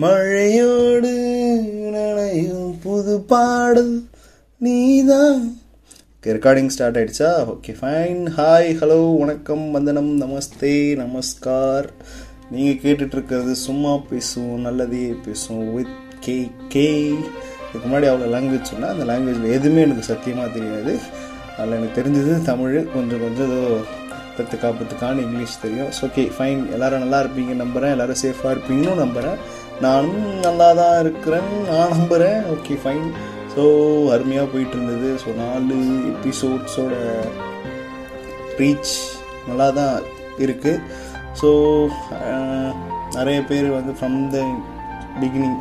மழையோடு நனையும் புது பாடல் நீதான். ரெக்கார்டிங் ஸ்டார்ட் ஆயிடுச்சா? ஓகே ஃபைன் ஹாய் ஹலோ வணக்கம் வந்தனம் நமஸ்தே நமஸ்கார். நீங்கள் கேட்டுட்ருக்கிறது சும்மா பேசுவோம் நல்லதே பேசுவோம் வித் கே கே இதுக்கு முன்னாடி அவ்வளோ லாங்குவேஜ் சொன்னால் அந்த லாங்குவேஜில் எதுவுமே எனக்கு சத்தியமாக தெரியாது. அதில் எனக்கு தெரிஞ்சது தமிழ் கொஞ்சம் கொஞ்சம் ஏதோ பத்துக்கா பத்துக்கான்னு இங்கிலீஷ் தெரியும். ஸோ ஓகே ஃபைன் எல்லாரும் நல்லா இருப்பீங்க நம்புகிறேன் எல்லோரும் சேஃபாக இருப்பீங்கன்னு நம்புகிறேன் நானும் நல்லா தான் இருக்கிறேன் நான் நம்புகிறேன் ஓகே ஃபைன் ஸோ அருமையாக போயிட்டு இருந்தது ஸோ நாலு எபிசோட்ஸோட ரீச் நல்லா தான் இருக்குது ஸோ நிறைய பேர் வந்து ஃப்ரம் த பிகினிங்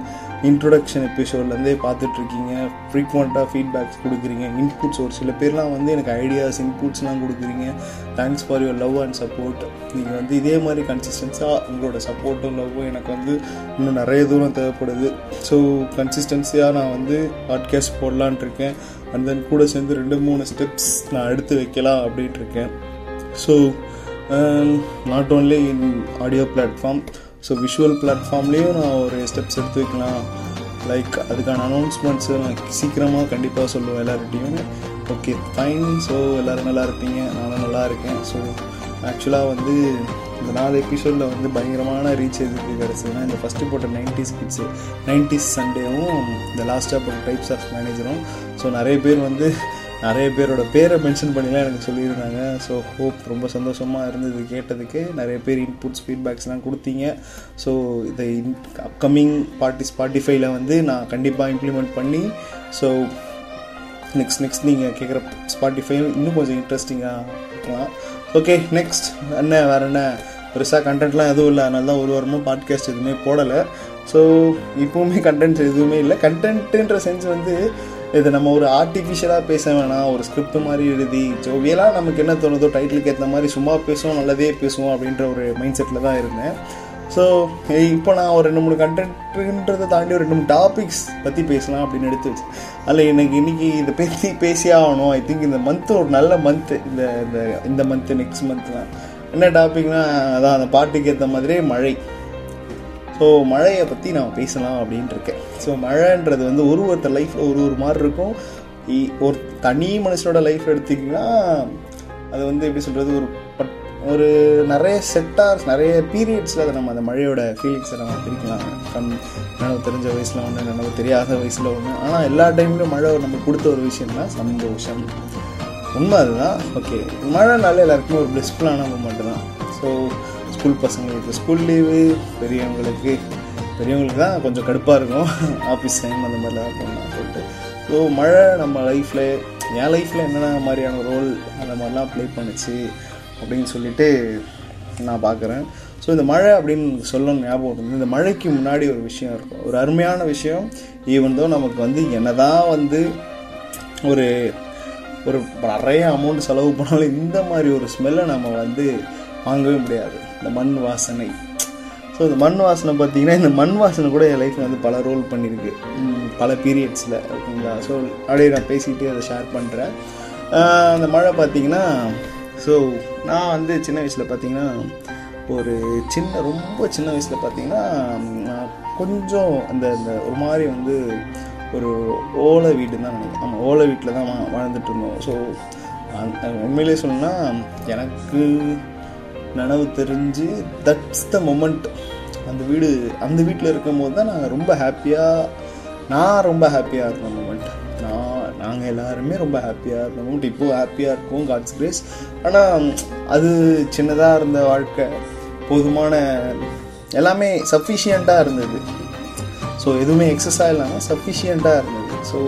இன்ட்ரொடக்ஷன் எபிசோட்லேருந்தே பார்த்துட்ருக்கீங்க. ஃப்ரீக்வெண்ட்டாக ஃபீட்பேக்ஸ் கொடுக்குறீங்க. இன்புட்ஸ் ஒரு சில பேர்லாம் வந்து எனக்கு ஐடியாஸ் இன்புட்ஸ்லாம் கொடுக்குறீங்க. Thanks for your love and support நீங்கள் வந்து இதே மாதிரி கன்சிஸ்டன்ஸாக உங்களோட சப்போர்ட்டும் லவ்வும் எனக்கு வந்து இன்னும் நிறைய தூரம் தேவைப்படுது. ஸோ கன்சிஸ்டன்சியாக நான் வந்து பாட்காஸ்ட் போடலான் இருக்கேன் அண்ட் தென் கூட சேர்ந்து ரெண்டு மூணு ஸ்டெப்ஸ் நான் எடுத்து வைக்கலாம் அப்படின்ட்டு இருக்கேன் so not uh, only in audio platform so visual பிளாட்ஃபார்ம்லேயும் நான் ஒரு ஸ்டெப்ஸ் எடுத்து வைக்கலாம். லைக் அதுக்கான அனௌன்ஸ்மெண்ட்ஸை நான் சீக்கிரமாக கண்டிப்பாக சொல்லுவேன் எல்லார்கிட்டையும். ஓகே ஃபைன் ஸோ எல்லோரும் நல்லா இருப்பீங்க. நானும் நல்லா இருக்கேன். ஸோ ஆக்சுவலாக வந்து இந்த நாலு எபிசோடில் வந்து பயங்கரமான ரீச் எதுக்கு கிடச்சதுன்னா இந்த ஃபஸ்ட்டு போட்ட நைன்டிஸ் கிட்ஸு நைன்டிஸ் சண்டேவும் இந்த லாஸ்ட்டாக போட்ட டைப்ஸ் ஆஃப் மேனேஜரும் ஸோ நிறைய பேர் வந்து நிறைய பேரோட பேரை மென்ஷன் பண்ணிலாம் எனக்கு சொல்லியிருந்தாங்க. ஸோ ஹோப் ரொம்ப சந்தோஷமாக இருந்தது கேட்டதுக்கு. நிறைய பேர் இன்புட்ஸ் ஃபீட்பேக்ஸ்லாம் கொடுத்தீங்க. ஸோ இதை அப்கமிங் பார்ட்டி ஸ்பாட்டிஃபைல வந்து நான் கண்டிப்பாக இம்ப்ளிமெண்ட் பண்ணி ஸோ நெக்ஸ்ட் நெக்ஸ்ட் நீங்கள் கேட்குற ஸ்பாட்டிஃபை இன்னும் கொஞ்சம் இன்ட்ரெஸ்டிங்காக இருக்கலாம். ஓகே நெக்ஸ்ட் என்ன வேறு என்ன? பெருசாக கண்டென்ட்லாம் எதுவும் இல்லை. அதனால தான் ஒரு வாரமும் பாட்காஸ்ட் எதுவுமே போடலை. ஸோ இப்போவுமே கண்டென்ட்ஸ் எதுவுமே இல்லை. கண்டென்ட்டுன்ற சென்ஸ் வந்து இது நம்ம ஒரு ஆர்டிஃபிஷியலாக பேச வேணாம் ஒரு ஸ்கிரிப்ட் மாதிரி எழுதி ஜோவியலாக நமக்கு என்ன தோணுதோ டைட்டிலுக்கு ஏற்ற மாதிரி சும்மா பேசுவோம் நல்லதே பேசுவோம் அப்படின்ற ஒரு மைண்ட் செட்டில் தான் இருந்தேன். ஸோ இப்போ நான் ஒரு ரெண்டு மூணு கண்டென்ட்ன்றதை தாண்டி ஒரு ரெண்டு மூணு டாபிக்ஸ் பற்றி பேசலாம் அப்படின்னு எடுத்து வச்சு அதில் எனக்கு இன்றைக்கி இதை பற்றி பேசியே ஆகணும். ஐ திங்க் இந்த மந்த்து ஒரு நல்ல மந்த்து இந்த இந்த இந்த மந்த்து நெக்ஸ்ட் மந்த்லாம் என்ன டாபிக்னால் அதான் அந்த பாட்டுக்கு ஏற்ற மாதிரியே மழை. ஸோ மழையை பற்றி நான் பேசலாம் அப்படின்ட்டு இருக்கேன் ஸோ மழைன்றது வந்து ஒரு ஒருத்தர் லைஃப்பில் ஒரு ஒரு மாதிரி இருக்கும் ஒரு தனி மனுஷனோட லைஃப் எடுத்திங்கன்னா அது வந்து எப்படி சொல்கிறது ஒரு பட் ஒரு நிறைய செட்டார்ஸ் நிறைய பீரியட்ஸில் அதை நம்ம அந்த மழையோட ஃபீலிங்ஸை நம்ம பிரிக்கலாம். கண் நினைவு தெரிஞ்ச வயசில் ஒன்று நினைவு தெரியாத வயசில் ஒன்று ஆனால் எல்லா டைம்லையும் மழை நம்ம கொடுத்த ஒரு விஷயம்னா சந்தோஷம். உண்மை அதுதான். ஓகே மழைனால எல்லாருக்குமே ஒரு பிளஸ்ஃபுல்லான மூமெண்ட் தான். ஸோ ஸ்கூல் பசங்களுக்கு ஸ்கூல் லீவு பெரியவங்களுக்கு பெரியவங்களுக்கு தான் கொஞ்சம் கடுப்பாக இருக்கும். ஆஃபீஸ் டைம் அந்த மாதிரிலாம் பண்ணலாம் சொல்லிட்டு ஸோ மழை நம்ம லைஃப்பில் என் லைஃப்பில் என்னென்ன மாதிரியான ரோல் அந்த மாதிரிலாம் ப்ளே பண்ணுச்சு அப்படின்னு சொல்லிட்டு நான் பார்க்குறேன் ஸோ இந்த மழை அப்படின்னு சொல்லணும் ஞாபகம் இருந்தது இந்த மழைக்கு முன்னாடி ஒரு விஷயம் இருக்கும். ஒரு அருமையான விஷயம். ஈவன் தோ நமக்கு வந்து என்ன தான் வந்து ஒரு ஒரு நிறைய அமௌண்ட் செலவு பண்ணாலும் இந்த மாதிரி ஒரு ஸ்மெல்லை நம்ம வந்து வாங்கவே முடியாது. இந்த மண் வாசனை. ஸோ இந்த மண் வாசனை பார்த்தீங்கன்னா இந்த மண் வாசனை கூட என் லைஃப்பில் வந்து பல ரோல் பண்ணியிருக்கு பல பீரியட்ஸில் ஓகேங்களா? ஸோ அப்படியே நான் பேசிக்கிட்டு அதை ஷேர் பண்ணுறேன் அந்த மழை பார்த்தீங்கன்னா ஸோ நான் வந்து சின்ன வயசில் பார்த்தீங்கன்னா ஒரு சின்ன ரொம்ப சின்ன வயசில் பார்த்தீங்கன்னா கொஞ்சம் அந்த அந்த ஒரு மாதிரி வந்து ஒரு ஓலை வீடு தான் நினைக்கிறேன். ஆமாம் ஓலை வீட்டில் தான் வாழ்ந்துட்டு இருந்தோம். ஸோ உண்மையிலே சொல்லணும்னா எனக்கு நனவு தெரிஞ்சு தட்ஸ் த மொமெண்ட் அந்த வீடு அந்த வீட்டில் இருக்கும்போது தான் நாங்கள் ரொம்ப ஹாப்பியாக நான் ரொம்ப ஹாப்பியாக இருந்தோம் மொமெண்ட் நான் நாங்கள் எல்லாருமே ரொம்ப ஹாப்பியாக இருந்த மொமெண்ட் இப்போது ஹாப்பியாக இருக்கும் காட்ஸ் கிரேஸ் ஆனால் அது சின்னதாக இருந்த வாழ்க்கை. போதுமான எல்லாமே சஃபிஷியண்ட்டாக இருந்தது. ஸோ எதுவுமே எக்ஸஸாக இல்லாமல் சஃபிஷியண்ட்டாக இருந்தது. ஸோ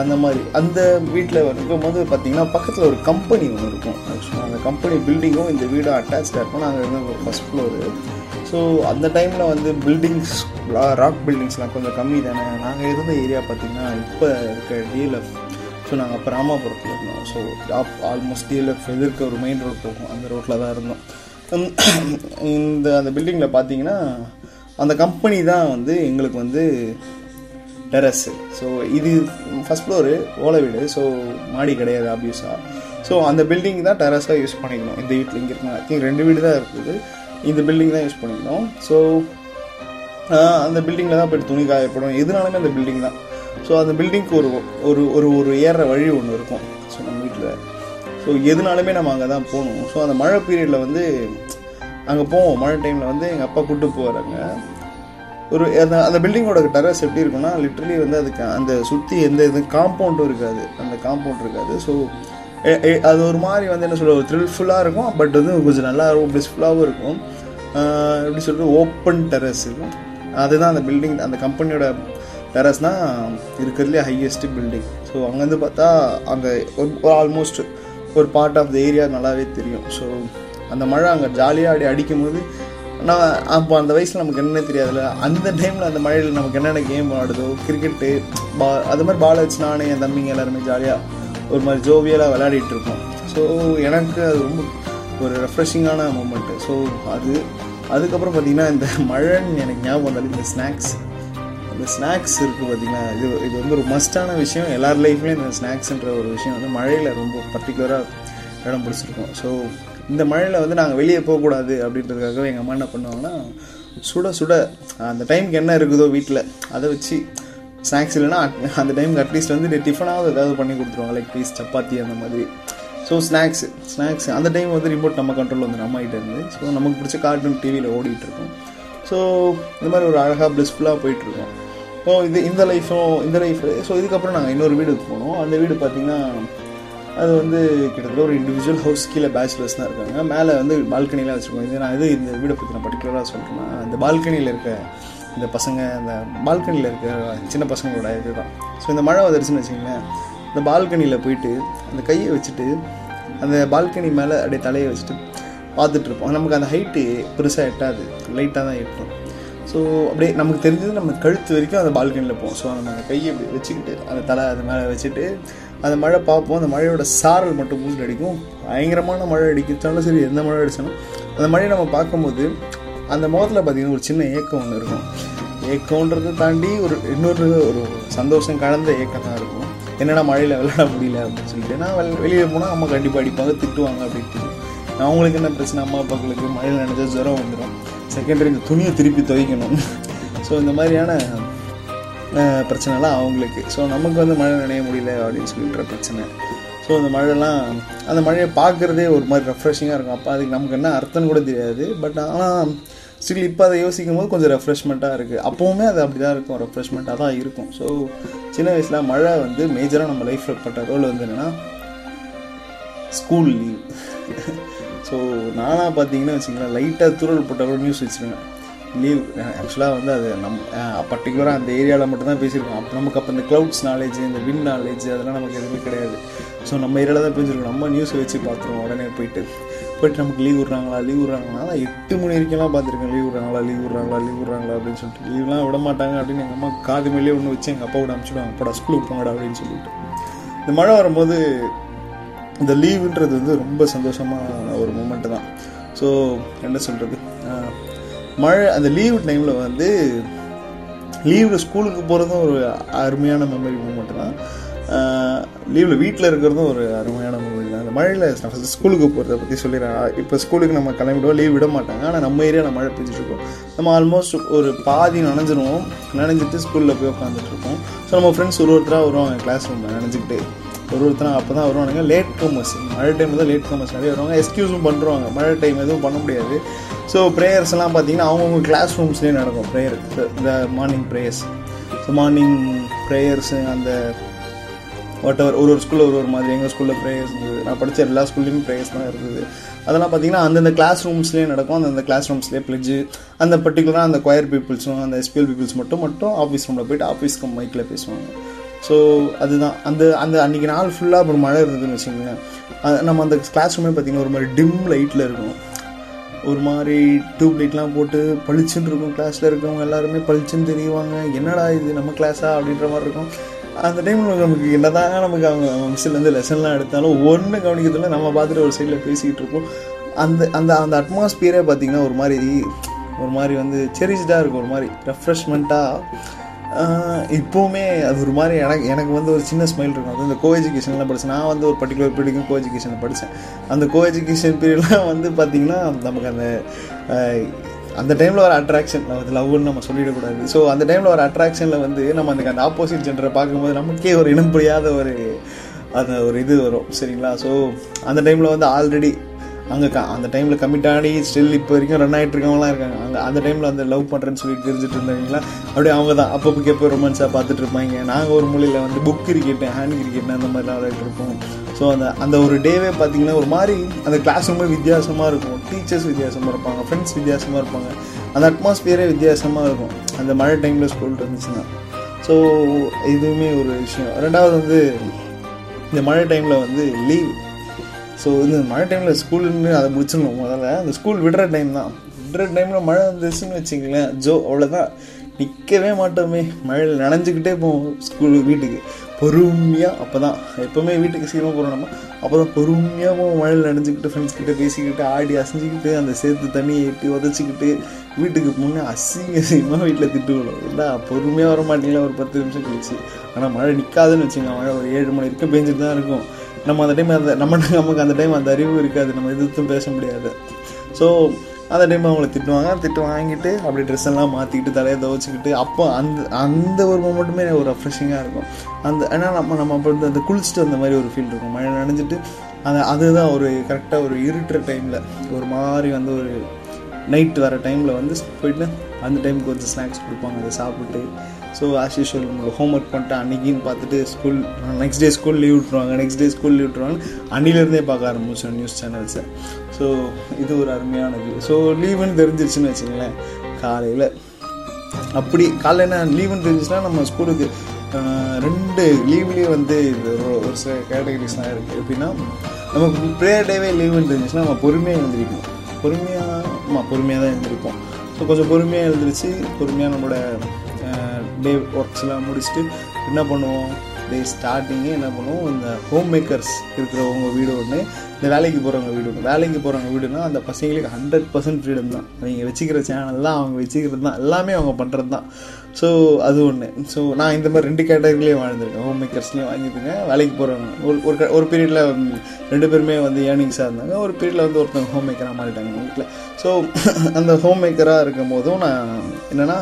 அந்த மாதிரி. அந்த வீட்டில் இருக்கும்போது பார்த்தீங்கன்னா பக்கத்தில் ஒரு கம்பெனி ஒன்று இருக்கும். ஆக்சுவலாக அந்த கம்பெனி பில்டிங்கும் இந்த வீடும் அட்டாச்சாக இருக்கும். நாங்கள் இருந்தோம் ஃபஸ்ட் ஃப்ளோரு ஸோ அந்த டைமில் வந்து பில்டிங்ஸ் ராக் பில்டிங்ஸ்லாம் கொஞ்சம் கம்மி தானே. நாங்கள் இருந்த ஏரியா பார்த்திங்கன்னா இப்போ இருக்க டிஎல்எஃப் ஸோ நாங்கள் அப்போ ராமாபுரத்தில் இருந்தோம். ஸோ ஆப் ஆல்மோஸ்ட் டிஎல்எஃப் எதிர்க்க ஒரு மெயின் ரோட் போகும். அந்த ரோட்டில் தான் இருந்தோம். இந்த அந்த பில்டிங்கில் பார்த்தீங்கன்னா அந்த கம்பெனி தான் வந்து எங்களுக்கு வந்து டெரஸ்ஸு ஸோ இது ஃபஸ்ட் ஃப்ளோரு ஓலை வீடு. ஸோ மாடி கிடையாது ஆப்வியஸாக ஸோ அந்த பில்டிங் தான் டெரஸாக யூஸ் பண்ணிக்கணும். இந்த வீட்டில் இங்கே இருக்கணும் ஐ திங்க் ரெண்டு வீடு தான் இருக்குது. இந்த பில்டிங் தான் யூஸ் பண்ணிக்கணும். ஸோ அந்த பில்டிங்கில் தான் போய்ட்டு துணி காயப்படும். எதுனாலுமே அந்த பில்டிங் தான். ஸோ அந்த பில்டிங்க்கு ஒரு ஒரு ஒரு ஒரு ஏற வழி ஒன்று இருக்கும். ஸோ நம்ம வீட்டில் ஸோ எதுனாலுமே நம்ம அங்கே தான் போகணும். ஸோ அந்த மழை பீரியடில் வந்து அங்கே போவோம். மழை டைமில் வந்து எங்கள் அப்பா கூட்டு போகிறாங்க ஒரு அந்த அந்த பில்டிங்கோட டெரஸ் எப்படி இருக்கும்னா லிட்ரலி வந்து அதுக்கு அந்த சுற்றி எந்த இது காம்பவுண்டும் இருக்காது. அந்த காம்பவுண்ட் இருக்காது. ஸோ அது ஒரு மாதிரி வந்து என்ன சொல்கிற ஒரு த்ரில்ஃபுல்லாக இருக்கும். பட் வந்து கொஞ்சம் நல்லா இருக்கும் பிளிஸ்ஃபுல்லாகவும் இருக்கும். எப்படி சொல்கிறது ஓப்பன் டெரஸ் இருக்கும். அதுதான் அந்த பில்டிங் அந்த கம்பெனியோட டெரஸ் தான் இருக்கிறதுலே ஹையஸ்ட் பில்டிங் ஸோ அங்கேருந்து பார்த்தா அங்கே ஒரு ஆல்மோஸ்ட் ஒரு பார்ட் ஆஃப் த ஏரியா நல்லாவே தெரியும். ஸோ அந்த மழை அங்கே ஜாலியாக அடி அடிக்கும் போது நான் அப்போ அந்த வயசில் நமக்கு என்னன்னே தெரியாதுல்ல. அந்த டைமில் அந்த மழையில் நமக்கு என்னென்ன கேம் விளாடுதோ கிரிக்கெட்டு பா அது மாதிரி பால் வச்சு நானே என் தம்பிங்க எல்லாருமே ஜாலியாக ஒரு மாதிரி ஜோவியலாக விளையாடிட்டு இருப்போம். ஸோ எனக்கு அது ரொம்ப ஒரு ரெஃப்ரெஷிங்கான மூமெண்ட்டு ஸோ அது அதுக்கப்புறம் பார்த்தீங்கன்னா இந்த மழைன்னு எனக்கு ஞாபகம் வந்தாலும் இந்த ஸ்நாக்ஸ் அந்த ஸ்நாக்ஸ் இருக்குது பார்த்தீங்கன்னா இது இது வந்து ஒரு மஸ்டான விஷயம். எல்லார் லைஃப்லேயும் இந்த ஸ்நாக்ஸ்ன்ற ஒரு விஷயம் வந்து மழையில் ரொம்ப பர்டிகுலராக இடம் பிடிச்சிருக்கும். ஸோ இந்த மழையில் வந்து நாங்கள் வெளியே போகக்கூடாது அப்படின்றதுக்காகவே எங்கள் அம்மா என்ன பண்ணுவாங்கன்னா சுட சுட அந்த டைமுக்கு என்ன இருக்குதோ வீட்டில் அதை வச்சு ஸ்நாக்ஸ் இல்லைன்னா அந்த டைமுக்கு அட்லீஸ்ட் வந்து டிஃபனாவது ஏதாவது பண்ணி கொடுத்துருவாங்க. லைக் பீஸ் சப்பாத்தி அந்த மாதிரி. ஸோ ஸ்நாக்ஸ் ஸ்நாக்ஸ் அந்த டைம் வந்து ரிமோட் நம்ம கண்ட்ரோல் வந்து நம்ம கிட்ட இருந்து. ஸோ நமக்கு பிடிச்ச கார்ட்டூன் டிவியில் ஓடிட்டு இருக்கும். ஸோ இந்த மாதிரி ஒரு அழகாக பிளிஸ்ஃபுல்லாக போயிட்டுருக்கோம் ஸோ இது இந்த லைஃப்பும் இந்த லைஃப் ஸோ இதுக்கப்புறம் நாங்கள் இன்னொரு வீடுக்கு போனோம். அந்த வீடு பார்த்திங்கன்னா அது வந்து கிட்டத்தட்ட ஒரு இண்டிவிஜுவல் ஹவுஸ் கீழே பேச்சுலர்ஸ் தான் இருக்காங்க. மேலே வந்து பால்கனிலாம் வச்சுருக்கோம் இது நான் இது இந்த வீடை பற்றி நான் பர்டிகுலராக சொல்கிறேன்னா அந்த பால்கனியில் இருக்க இந்த பசங்க இந்த பால்கனியில் இருக்க சின்ன பசங்களோட இதுதான். ஸோ இந்த மழை வந்துருச்சுன்னு வச்சுக்கோங்களேன் இந்த பால்கனியில் போயிட்டு அந்த கையை வச்சுட்டு அந்த பால்கனி மேலே அப்படியே தலையை வச்சுட்டு பார்த்துட்ருப்போம் நமக்கு அந்த ஹைட்டு பெருசாக எட்டாது. லைட்டாக தான் எட்டும். ஸோ அப்படியே நமக்கு தெரிஞ்சது நம்ம கழுத்து வரைக்கும் அந்த பால்கனியில் போவோம். ஸோ நம்ம அந்த கையை இப்படி வச்சுக்கிட்டு அந்த தலை அது மேலே வச்சுட்டு அந்த மழை பார்ப்போம் அந்த மழையோட சாரல் மட்டும் மூஞ்சி அடிக்கும். பயங்கரமான மழை அடிக்கிட்டாலும் சரி எந்த மழை அடித்தாலும் அந்த மழையை நம்ம பார்க்கும்போது அந்த முகத்தில் பார்த்தீங்கன்னா ஒரு சின்ன ஏக்கம் ஒன்று இருக்கும். ஏக்கம்ன்றதை தாண்டி ஒரு இன்னொரு ஒரு சந்தோஷம் கலந்த ஏக்கம் தான் இருக்கும். என்னடா மழையில் விளையாட முடியல அப்படின்னு சொல்லிட்டு நான் வெள் வெளியே போனால் அம்மா கண்டிப்பாக அடிப்பாங்க திட்டுவாங்க அப்படின்ட்டு அவங்களுக்கு என்ன பிரச்சனை? அம்மா அப்பாக்களுக்கு மழையில் நினைச்சா ஜுரம் வந்துடும் செகண்டரி இந்த துணியை திருப்பி துவைக்கணும். ஸோ இந்த மாதிரியான பிரச்சனைலாம் அவங்களுக்கு. ஸோ நமக்கு வந்து மழை நினைய முடியல அப்படின்னு சொல்லின்ற பிரச்சனை. ஸோ அந்த மழைலாம் அந்த மழையை பார்க்குறதே ஒரு மாதிரி ரெஃப்ரெஷிங்காக இருக்கும். அப்போ அதுக்கு நமக்கு என்ன அர்த்தம் கூட தெரியாது. பட் ஆனால் ஸ்டில் இப்போ அதை யோசிக்கும் போது கொஞ்சம் ரெஃப்ரெஷ்மெண்ட்டாக இருக்குது அப்போவுமே அது அப்படி தான் இருக்கும் ரெஃப்ரெஷ்மெண்ட்டாக தான் இருக்கும். ஸோ சின்ன வயசில் மழை வந்து மேஜராக நம்ம லைஃப்பில் பட்ட ரோல் வந்து என்னென்னா ஸ்கூல் லீவ் ஸோ நானாக பார்த்தீங்கன்னா வச்சுங்களேன் லைட்டாக தூரல் போட்ட கூட நியூஸ் வச்சுருவேன். லீவ் ஆக்சுவலாக வந்து அது நம் பர்டிகுலராக அந்த ஏரியாவில் மட்டும்தான் பேசியிருக்கோம். அப்போ நமக்கு அப்போ இந்த க்ளவுட்ஸ் நாலேஜ் இந்த வின் நாலேஜ் அதெல்லாம் நமக்கு எதுவுமே கிடையாது. ஸோ நம்ம ஏரியாவில் தான் பேசியிருக்கோம். நம்ம நியூஸ் வச்சு பார்த்துருவோம் உடனே போயிட்டு. போயிட்டு நமக்கு லீவ் விட்றாங்களா லீவ் விட்றாங்களா? நான் எட்டு மணி வரைக்கும்லாம் பார்த்துருக்கேன். லீவ் விட்றாங்களா லீவ் விட்றாங்களா லீவ் விட்றாங்களா அப்படின்னு சொல்லிட்டு. லீவ்லாம் விட மாட்டாங்க அப்படின்னு எங்கள் அம்மா காது மேலே ஒன்று வச்சு எங்கள் அப்பா கூட அனுப்பிச்சிடுவாங்க. அப்படா ஸ்கூலுக்கு போங்கடா அப்படின்னு சொல்லிட்டு. இந்த மழை வரும்போது இந்த லீவுன்றது வந்து ரொம்ப சந்தோஷமான ஒரு மூமெண்ட்டு தான். ஸோ என்ன சொல்கிறது மழை அந்த லீவு டைமில் வந்து லீவில் ஸ்கூலுக்கு போகிறதும் ஒரு அருமையான மெமரி மூமெண்ட் தான் லீவில் வீட்டில் இருக்கிறதும் ஒரு அருமையான மெமரி தான். அந்த மழையில் நான் ஸ்கூலுக்கு போகிறத பற்றி சொல்லிடுறேன். இப்போ ஸ்கூலுக்கு நம்ம கிளம்பிடுவோம் லீவ் விட மாட்டாங்க. ஆனால் நம்ம ஏரியாவில் மழை பெஞ்சிட்ருக்கோம் நம்ம ஆல்மோஸ்ட் ஒரு பாதி நனைஞ்சிருவோம். நனைஞ்சிட்டு ஸ்கூலில் போய் உட்காந்துட்டு ஸோ நம்ம ஃப்ரெண்ட்ஸ் ஒரு ஒருத்தராக வருவாங்க கிளாஸ் ரூமில் நனைஞ்சிக்கிட்டு. ஒரு ஒருத்தனா அப்போ தான் வருவானுங்க. லேட் கமர்ஸ் மழை டைம் தான் லேட் கமர்ஸ் நிறைய வருவாங்க. எக்ஸ்கியூஸும் பண்ணுறாங்க மழை டைம் எதுவும் பண்ண முடியாது. ஸோ ப்ரேயர்ஸ்லாம் பார்த்தீங்கன்னா அவங்கவுங்க கிளாஸ் ரூம்ஸ்லேயே நடக்கும். ப்ரேயர் இந்த morning prayers so morning prayers அந்த வாட் எவர் ஒரு ஒரு ஸ்கூலில் ஒரு ஒரு மாதிரி. எங்கள் ஸ்கூலில் ப்ரேயர்ஸ் இருந்தது. நான் படித்த எல்லா ஸ்கூல்லையும் ப்ரேயர்ஸ் தான் இருந்தது. அதெல்லாம் பார்த்தீங்கன்னா அந்தந்த கிளாஸ் ரூம்ஸ்லேயே நடக்கும். அந்தந்த கிளாஸ் ரூம்ஸ்லேயே பிளட்ஜு அந்த பர்டிகுலராக அந்த கொயர் பீப்புள்ஸும் அந்த எஸ்பிஎல் பீப்புள்ஸ் மட்டும் மட்டும் ஆஃபீஸ் ரூமில் போயிட்டு ஆஃபீஸ்க்கு மைக்கில் பேசுவாங்க. ஸோ அதுதான். அந்த அந்த அன்றைக்கி நாள் ஃபுல்லாக ஒரு மழை இருந்ததுன்னு வச்சுக்கோங்களேன். நம்ம அந்த கிளாஸ் ரூமே பார்த்திங்கன்னா ஒரு மாதிரி டிம் லைட்டில் இருக்கும். ஒரு மாதிரி டியூப் லைட்லாம் போட்டு பளிச்சுன்னு இருக்கும் கிளாஸில் இருக்கவங்க எல்லாருமே. பளிச்சுன்னு தெரியுவாங்க. என்னடா இது? நம்ம கிளாஸா அப்படின்ற மாதிரி இருக்கும். அந்த டைமில் நமக்கு என்னதாங்க நமக்கு அவங்க மிஸ்லேருந்து லெசன்லாம் எடுத்தாலும் ஒன்று கவனிக்கிறதுல நம்ம பார்த்துட்டு ஒரு சைடில் பேசிக்கிட்டு இருப்போம். அந்த அந்த அந்த அட்மாஸ்பியரே பார்த்திங்கன்னா ஒரு மாதிரி ஒரு மாதிரி வந்து செரிஸ்டாக இருக்கும். ஒரு மாதிரி ரெஃப்ரெஷ்மெண்ட்டாக இப்போவுமே அது ஒரு மாதிரி எனக்கு எனக்கு வந்து ஒரு சின்ன ஸ்மைல் இருக்கும். அது இந்த கோ எஜுகேஷனில் படித்தேன் நான் வந்து ஒரு பர்டிகுலர் பீரியடுக்கும் கோ எஜுகேஷனில் படித்தேன் அந்த கோ எஜுகேஷன் பீரியட்லாம் வந்து பார்த்திங்கன்னா நமக்கு அந்த அந்த டைமில் ஒரு அட்ராக்ஷன் அது லவ்னு நம்ம சொல்லிடக்கூடாது. ஸோ அந்த டைமில் ஒரு அட்ராக்ஷனில் வந்து நம்ம அந்த அந்த ஆப்போசிட் ஜெண்டரை பார்க்கும்போது நமக்கே ஒரு இனம் புரியாத ஒரு அந்த ஒரு இது வரும். சரிங்களா? ஸோ அந்த டைமில் வந்து ஆல்ரெடி அங்கே க அந்த டைமில் கமிட் ஆடி ஸ்டில் இப்போ வரைக்கும் ரன் ஆகிட்டு இருக்கவங்களாம் இருக்காங்க. அங்கே அந்த டைமில் அந்த லவ் பண்ணுறேன்னு சொல்லிட்டு தெரிஞ்சுட்டு இருந்தவங்களா அப்படியே அவங்க தான் அப்பப்போ எப்போ ரொமான்ஸாக பார்த்துட்டு இருப்பாங்க. நாங்கள் ஒரு மொழியில் வந்து புக் கிரிக்கெட்டு ஹேண்ட் கிரிக்கெட் அந்த மாதிரிலாம் விளையாட்டு இருப்போம். ஸோ அந்த அந்த ஒரு டேவே பார்த்தீங்கன்னா ஒரு மாதிரி அந்த கிளாஸ் ரொம்ப வித்தியாசமாக இருக்கும். டீச்சர்ஸ் வித்தியாசமாக இருப்பாங்க ஃப்ரெண்ட்ஸ் வித்தியாசமாக இருப்பாங்க. அந்த அட்மாஸ்பியரே வித்தியாசமாக இருக்கும். அந்த மழை டைமில் ஸ்கூல் இருந்துச்சுன்னா. ஸோ இதுவுமே ஒரு விஷயம். ரெண்டாவது வந்து இந்த மழை டைமில் வந்து லீவ் ஸோ இந்த மழை டைமில் ஸ்கூலுன்னு அதை முடிச்சிடணும் முதல்ல. அந்த ஸ்கூல் விடுற டைம் தான். விடுற டைமில் மழை வந்துச்சுன்னு வச்சுங்களேன் ஜோ அவ்வளோதான் நிற்கவே மாட்டோமே. மழையில் நனைஞ்சிக்கிட்டே போவோம் ஸ்கூல் வீட்டுக்கு. பொறுமையாக அப்போ தான் எப்போவுமே வீட்டுக்கு சீக்கிரமாக போகிறோம் நம்ம. அப்போ தான் பொறுமையாக போவோம். மழையில் நனைஞ்சிக்கிட்டு ஃப்ரெண்ட்ஸ் கிட்ட பேசிக்கிட்டு ஆடி அசைஞ்சிக்கிட்டு அந்த சேர்த்து தண்ணியை ஏற்றி உதச்சிக்கிட்டு வீட்டுக்கு முன்னே அசிங்க அசிங்கமாக வீட்டில் திட்டு விடும் இல்லை பொறுமையாக வர மாட்டீங்களா ஒரு பத்து நிமிஷம் கழிச்சு. ஆனால் மழை நிற்காதுன்னு வச்சுங்க மழை ஒரு ஏழு மணி வரைக்கும் பெஞ்சிட்டு தான் இருக்கும். நம்ம அந்த டைம் அந்த நம்ம நமக்கு அந்த டைம் அந்த அறிவு இருக்காது. நம்ம எதிர்த்தும் பேச முடியாது. ஸோ அந்த டைம் அவங்கள திட்டுவாங்க. திட்டு வாங்கிட்டு அப்படி ட்ரெஸ் எல்லாம் மாற்றிக்கிட்டு தலையை துவச்சிக்கிட்டு அப்போ அந்த அந்த ஒரு மொமெண்ட்டுமே ஒரு ரெஃப்ரெஷிங்காக இருக்கும். அந்த ஏன்னா நம்ம நம்ம அப்போ வந்து அந்த குளிச்சுட்டு அந்த மாதிரி ஒரு ஃபீல் இருக்கும். மழை நனைஞ்சிட்டு அந்த அதுதான் ஒரு கரெக்டாக ஒரு இருட்டுற டைமில் ஒரு மாதிரி வந்து ஒரு நைட் வர டைமில் வந்து போயிட்டு அந்த டைமுக்கு கொஞ்சம் ஸ்நாக்ஸ் கொடுப்பாங்க. அதை சாப்பிட்டு ஸோ ஆஸ் யூஷுவல் உங்களுக்கு ஹோம் ஒர்க் பண்ணிட்டு அன்றைக்கின்னு பார்த்துட்டு school next day school leave விட்ருவாங்க நெக்ஸ்ட் டே ஸ்கூல் லீவ் விட்ருவாங்க அன்னிலேருந்தே பார்க்க ஆரம்பிச்சோம் நியூஸ் சேனல்ஸை ஸோ இது ஒரு அருமையான வியூ ஸோ லீவுன்னு தெரிஞ்சிருச்சுன்னு வச்சுங்களேன் காலையில். அப்படி காலையில் என்ன லீவுன்னு தெரிஞ்சிச்சுன்னா நம்ம ஸ்கூலுக்கு ரெண்டு லீவ்லேயே வந்து ஒரு ஒரு சில கேட்டகரிஸ்லாம் இருக்குது எப்படின்னா நமக்கு ப்ரேயர் டேவே லீவுன்னு தெரிஞ்சிச்சுன்னா நம்ம பொறுமையாக எழுந்திரிக்கணும். பொறுமையாக ஆமாம் பொறுமையாக தான் எழுந்திரிப்போம். ஸோ கொஞ்சம் பொறுமையாக எழுந்திரிச்சு பொறுமையாக நம்மளோட டே ஒர்க்ஸ்லாம் முடிச்சுட்டு என்ன பண்ணுவோம்? டே ஸ்டார்டிங்கே என்ன பண்ணுவோம்? இந்த ஹோம் மேக்கர்ஸ் இருக்கிறவங்க வீடு ஒன்று இந்த வேலைக்கு போகிறவங்க வீடு ஒன்று வேலைக்கு போகிறவங்க வீடுனா அந்த பசங்களுக்கு ஹண்ட்ரட் பர்சன்ட் ஃப்ரீடம் தான். நீங்கள் வச்சுக்கிற சேனல் தான் அவங்க வச்சுக்கிறது தான். எல்லாமே அவங்க பண்ணுறது தான் ஸோ அது ஒன்று ஸோ நான் இந்த மாதிரி ரெண்டு கேட்டகரிலேயும் வாழ்ந்துருக்கேன். ஹோம் மேக்கர்ஸ்லேயும் வாங்கிட்டுங்க வேலைக்கு போகிறவங்க ஒரு ஒரு ஒரு பீரியடில் ரெண்டு பேருமே வந்து ஏர்னிங்ஸாக இருந்தாங்க. ஒரு பீரியடில் வந்து ஒருத்தவங்க ஹோம் மேக்கராக மாறிட்டாங்க வீட்டில் ஸோ அந்த ஹோம் மேக்கராக இருக்கும் போதும் நான் என்னென்னா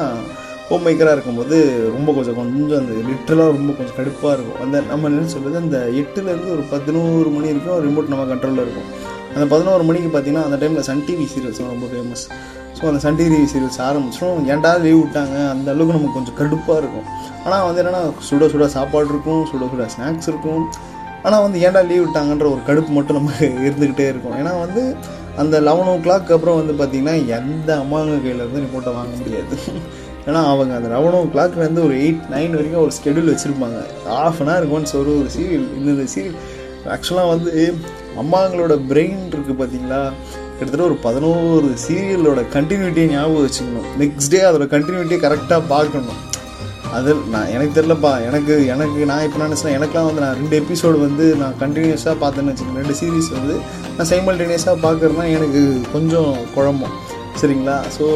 ஹோம் மேக்கராக இருக்கும்போது ரொம்ப கொஞ்சம் கொஞ்சம் அந்த லிட்டரலாக ரொம்ப கொஞ்சம் கடுப்பாக இருக்கும். அந்த நம்ம என்ன சொல்கிறது அந்த எட்டுலேருந்து ஒரு பதினோரு மணி வரைக்கும் ரிமோட் நம்ம கண்ட்ரோலில் இருக்கும். அந்த பதினோரு மணிக்கு பார்த்தீங்கன்னா அந்த டைமில் சன் டிவி சீரியல்ஸ்லாம் ரொம்ப ஃபேமஸ் ஸோ அந்த சன் டிவி சீரியல்ஸ் ஆரம்பிச்சிடும் ஏன்டா லீவ் விட்டாங்க? அந்த அளவுக்கு நமக்கு கொஞ்சம் கடுப்பாக இருக்கும். ஆனால் வந்து என்னென்னா சுட சுட சாப்பாடு இருக்கும் சுட சுட ஸ்நாக்ஸ் இருக்கும். ஆனால் வந்து ஏன்டா லீவ் விட்டாங்கன்ற ஒரு கடுப்பு மட்டும் நமக்கு இருந்துக்கிட்டே இருக்கும். ஏன்னா வந்து அந்த லெவன் ஓ கிளாக் அப்புறம் வந்து பார்த்திங்கன்னா எந்த அம்மாங்க கையிலேருந்து ரிமோட்டை வாங்க முடியாது. ஏன்னா அவங்க அந்த லெவன் ஓ கிளாக்லேருந்து ஒரு எயிட் நைன் வரைக்கும் ஒரு ஸ்கெடியூல் வச்சுருப்பாங்க. ஆஃப் அன் ஹவர் ஒன்ஸ் ஒரு ஒரு சீரியல் இந்த சீரியல் ஆக்சுவலாக வந்து அம்மாங்களோட பிரெயின் இருக்குது பார்த்தீங்களா கிட்டத்தட்ட ஒரு பதினோரு சீரியலோட கண்டினியூட்டியை ஞாபகம் வச்சுக்கணும். நெக்ஸ்ட் டே அதோட கண்டினியூட்டியை கரெக்டாக பார்க்கணும். அது நான் எனக்கு தெரிலப்பா எனக்கு எனக்கு நான் இப்போ நினச்சேன் எனக்குலாம் வந்து நான் ரெண்டு எபிசோடு வந்து நான் கண்டினியூஸாக பார்த்தேன்னு வச்சுக்கோங்க. ரெண்டு சீரீஸ் வந்து நான் சைமல்டேனியஸாக பார்க்குறேன்னா எனக்கு கொஞ்சம் குழம்பும். சரிங்களா? ஸோ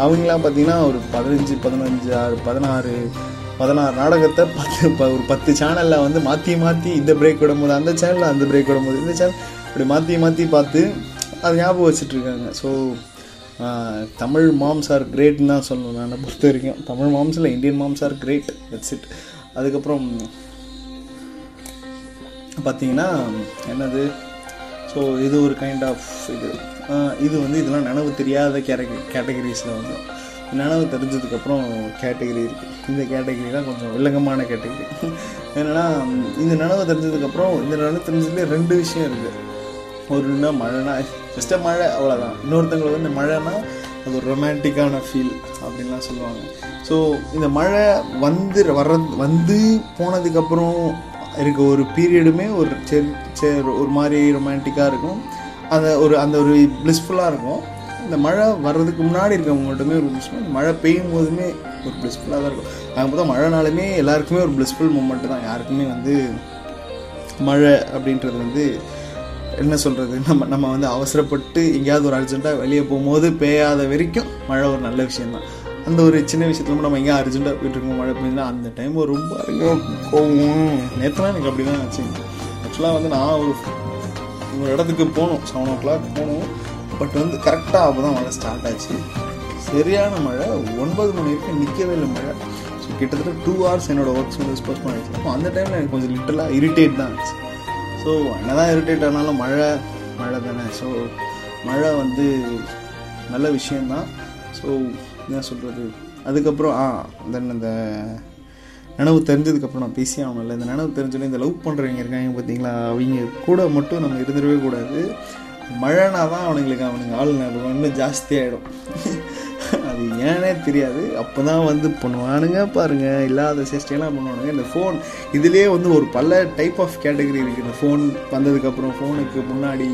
அவங்களாம் பார்த்தீங்கன்னா ஒரு பதினஞ்சு பதினஞ்சு ஆறு பதினாறு பதினாறு நாடகத்தை பத்து ப- ஒரு பத்து சேனலில் வந்து மாற்றி மாற்றி இந்த பிரேக் விடும்போது அந்த சேனலில் அந்த பிரேக் விடும்போது இந்த சேனல் இப்படி மாற்றி மாற்றி பார்த்து அது ஞாபகம் வச்சுட்ருக்காங்க. ஸோ தமிழ் மாம்ஸ் ஆர் கிரேட்னு தான் சொல்லணும். நான் பொறுத்த வரைக்கும் தமிழ் மாம்ஸ் இல்லை Indian moms are great that's it அதுக்கப்புறம் பார்த்தீங்கன்னா என்னது? ஸோ இது ஒரு கைண்ட் ஆஃப் இது. இது வந்து இதெல்லாம் நினைவு தெரியாத கேட்ட கேட்டகரிஸில் வந்து. நினைவு தெரிஞ்சதுக்கப்புறம் கேட்டகரி இருக்குது இந்த கேட்டகரி தான் கொஞ்சம் வில்லங்கமான கேட்டகரி என்னென்னா இந்த நினைவு தெரிஞ்சதுக்கப்புறம் இந்த நினைவு தெரிஞ்சதுலேயே ரெண்டு விஷயம் இருக்குது ஒருனா மழைனா ஜஸ்ட் மழை அவ்வளோதான் இன்னொருத்தவங்களுக்கு வந்து மழைனா அது ஒரு ரொமான்டிக்கான ஃபீல் அப்படின்லாம் சொல்லுவாங்க. ஸோ இந்த மழை வந்து வர்ற வந்து போனதுக்கப்புறம் இருக்க ஒரு பீரியடுமே ஒரு சரி சரி ஒரு மாதிரி ரொமான்டிக்காக இருக்கும். அந்த ஒரு அந்த ஒரு ப்ளிஸ்ஃபுல்லாக இருக்கும். இந்த மழை வர்றதுக்கு முன்னாடி இருக்கவங்கள்ட்டுமே ஒரு ப்ளிஸ்ஃபுல் மழை பெய்யும் போதுமே ஒரு ப்ளிஸ்ஃபுல்லாக தான் இருக்கும். அங்கே பார்த்தா மழைனாலுமே எல்லாருக்குமே ஒரு ப்ளிஸ்ஃபுல் மூமெண்ட் தான். யாருக்குமே வந்து மழை அப்படின்றது வந்து என்ன சொல்கிறது நம்ம நம்ம வந்து அவசரப்பட்டு எங்கேயாவது ஒரு அர்ஜென்ட்டாக வெளியே போகும்போது பெய்யாத வரைக்கும் மழை ஒரு நல்ல விஷயந்தான் அந்த ஒரு சின்ன விஷயத்துல நம்ம எங்கேயா அர்ஜென்ட்டாக போயிட்டு இருக்கோம் மழை பெய்யுதுன்னா அந்த டைம் ரொம்ப அதிகம் கோவம் நேற்றுலாம் எனக்கு அப்படி தான் ஆச்சு. ஆக்சுவலாக வந்து நான் ஒரு ஒரு இடத்துக்கு போகணும். செவன் ஓ கிளாக் போகணும். பட் வந்து கரெக்டாக அப்போ தான் மழை ஸ்டார்ட் ஆச்சு. சரியான மழை. ஒன்பது மணி வரைக்கும் நிற்கவே இல்லை மழை. ஸோ கிட்டத்தட்ட டூ ஹவர்ஸ் என்னோட ஒர்க்ஸ் வந்து போஸ்ட் அப்போ அந்த டைமில் எனக்கு கொஞ்சம் லிட்டலாக இரிட்டேட் தான் ஆச்சு ஸோ என்னதான் இரிட்டேட் ஆனாலும் மழை மழை தானே. ஸோ மழை வந்து நல்ல விஷயந்தான் ஸோ என்ன சொல்கிறது அதுக்கப்புறம் ஆ தென் அந்த நினைவு தெரிஞ்சதுக்கப்புறம் நான் பேசி ஆகணும்ல இந்த நினைவு தெரிஞ்சோன்னே இந்த லவ் பண்ணுறவங்க இருக்காங்க பார்த்தீங்களா? அவங்க கூட மட்டும் நம்ம இருந்துடவே கூடாது. மழைனா தான் அவனுங்களுக்கு அவனுங்க ஆள் இன்னும் ஜாஸ்தியாகிடும் அது ஏனே தெரியாது. அப்போ தான் வந்து பண்ணுவானுங்க பாருங்கள் இல்லாத சேஷ்டையெல்லாம் பண்ணுவானுங்க. இந்த ஃபோன் இதுலேயே வந்து ஒரு பல டைப் ஆஃப் கேட்டகரி இருக்குது இந்த ஃபோன் வந்ததுக்கப்புறம் ஃபோனுக்கு முன்னாடி